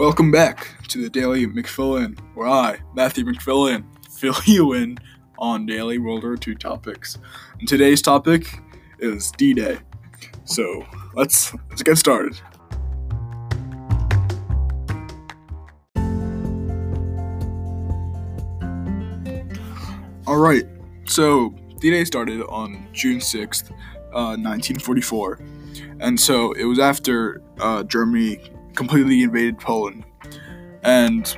Welcome back to the Daily McFill-In, where I, Matthew McFill-In, fill you in on daily World War II topics. And today's topic is D-Day. So let's let's get started. All right. So D-Day started on June sixth, uh, 1944, and so it was after uh, Germany completely invaded Poland, and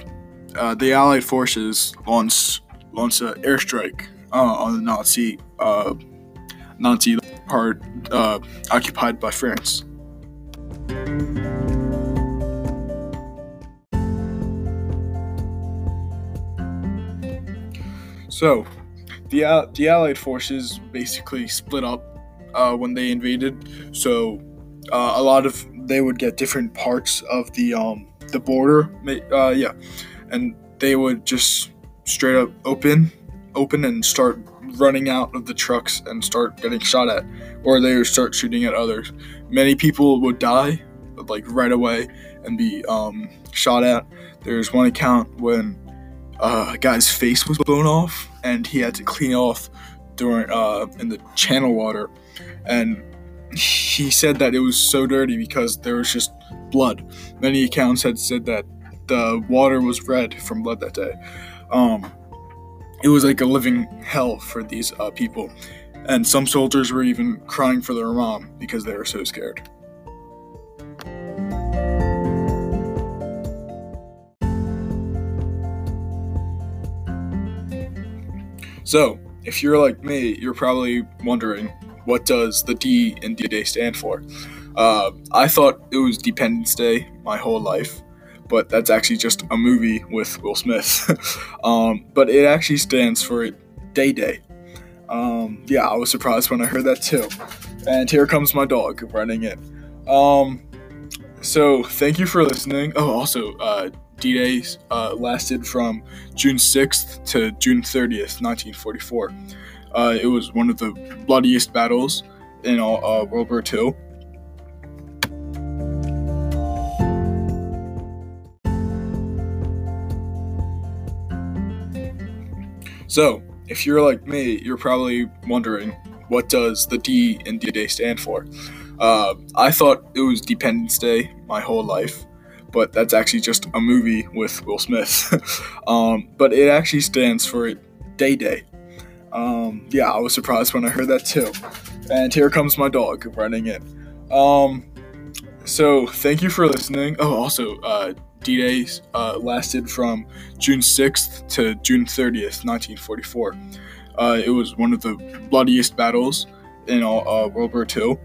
uh, the Allied forces launched launched an airstrike uh, on the Nazi uh, Nazi part uh, occupied by France. So, the the Allied forces basically split up uh, when they invaded. So, uh, a lot of they would get different parts of the um, the border. Uh, yeah, and they would just straight up open, open and start running out of the trucks and start getting shot at, or they would start shooting at others. Many people would die like right away and be um, shot at. There's one account when uh, a guy's face was blown off and he had to clean off during uh, in the channel water, and he said that it was so dirty because there was just blood. Many accounts had said that the water was red from blood that day. Um, it was like a living hell for these uh, people, and some soldiers were even crying for their mom because they were so scared. So, if you're like me, you're probably wondering what does the D in D-Day stand for? Uh, I thought it was Dependence Day my whole life, but that's actually just a movie with Will Smith. um, but it actually stands for Day Day. Um, yeah, I was surprised when I heard that too. And here comes my dog running in. Um, so thank you for listening. Oh, also, uh, D-Day uh, lasted from June 6th to June 30th, 1944. Uh, it was one of the bloodiest battles in all, uh, World War II. So, if you're like me, you're probably wondering what does the D in D-Day stand for? Uh, I thought it was Dependence Day my whole life, but that's actually just a movie with Will Smith. um, but it actually stands for Day Day. Um, yeah, I was surprised when I heard that too. And here comes my dog running in. Um, so thank you for listening. Oh, also, uh, D-Day uh, lasted from June 6th to June 30th, 1944. Uh, it was one of the bloodiest battles in all, uh, World War II.